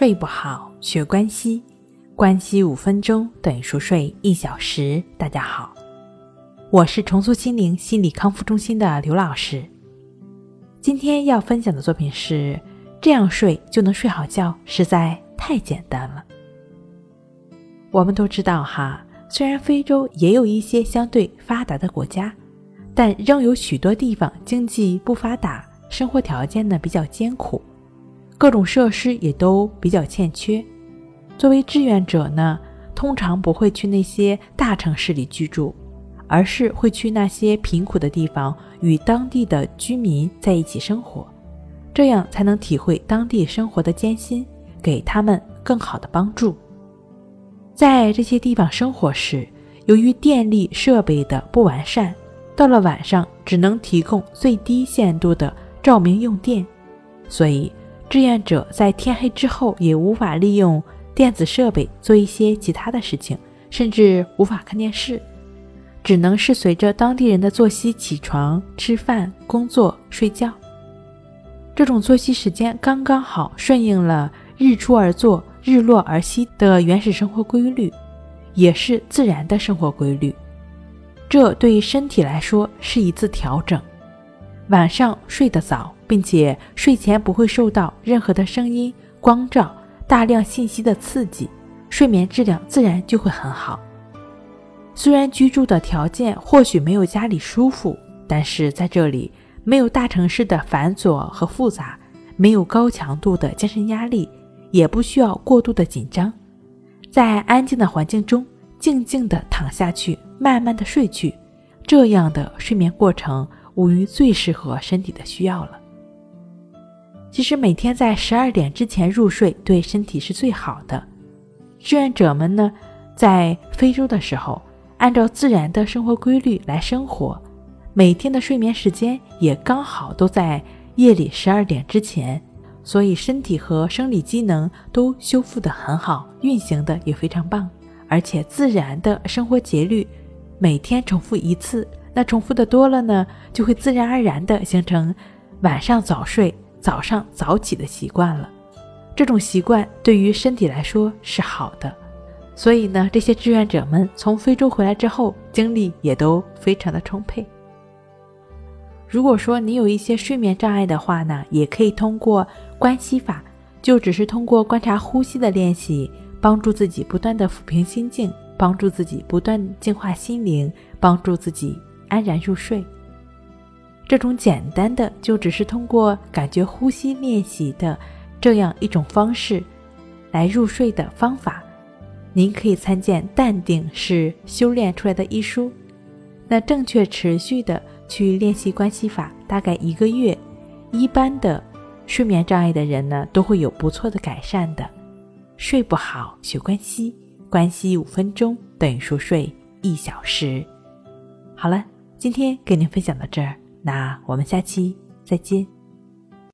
睡不好，学关西，关西五分钟等于熟睡一小时。大家好，我是重塑心灵心理康复中心的刘老师。今天要分享的作品是：这样睡就能睡好觉，实在太简单了。我们都知道哈，虽然非洲也有一些相对发达的国家，但仍有许多地方经济不发达，生活条件呢比较艰苦。各种设施也都比较欠缺。作为志愿者呢，通常不会去那些大城市里居住，而是会去那些贫苦的地方，与当地的居民在一起生活，这样才能体会当地生活的艰辛，给他们更好的帮助。在这些地方生活时，由于电力设备的不完善，到了晚上只能提供最低限度的照明用电，所以。志愿者在天黑之后也无法利用电子设备做一些其他的事情，甚至无法看电视，只能是随着当地人的作息起床、吃饭、工作、睡觉。这种作息时间刚刚好顺应了日出而作、日落而息的原始生活规律，也是自然的生活规律。这对于身体来说是一次调整。晚上睡得早。并且睡前不会受到任何的声音、光照、大量信息的刺激，睡眠质量自然就会很好。虽然居住的条件或许没有家里舒服，但是在这里没有大城市的繁琐和复杂，没有高强度的精神压力，也不需要过度的紧张，在安静的环境中静静地躺下去，慢慢的睡去，这样的睡眠过程无疑最适合身体的需要了。其实每天在十二点之前入睡对身体是最好的。志愿者们呢，在非洲的时候，按照自然的生活规律来生活，每天的睡眠时间也刚好都在夜里十二点之前，所以身体和生理机能都修复得很好，运行的也非常棒。而且自然的生活节律，每天重复一次，那重复的多了呢，就会自然而然的形成晚上早睡。早上早起的习惯了，这种习惯对于身体来说是好的，所以呢，这些志愿者们从非洲回来之后，精力也都非常的充沛。如果说你有一些睡眠障碍的话呢，也可以通过关系法，就只是通过观察呼吸的练习，帮助自己不断的抚平心境，帮助自己不断净化心灵，帮助自己安然入睡。这种简单的，就只是通过感觉呼吸练习的这样一种方式来入睡的方法，您可以参见《淡定是修炼出来的》一书。那正确持续的去练习关系法，大概一个月，一般的睡眠障碍的人呢，都会有不错的改善的。睡不好学关系，关系五分钟等于熟睡一小时。好了，今天给您分享到这儿。那我们下期再见。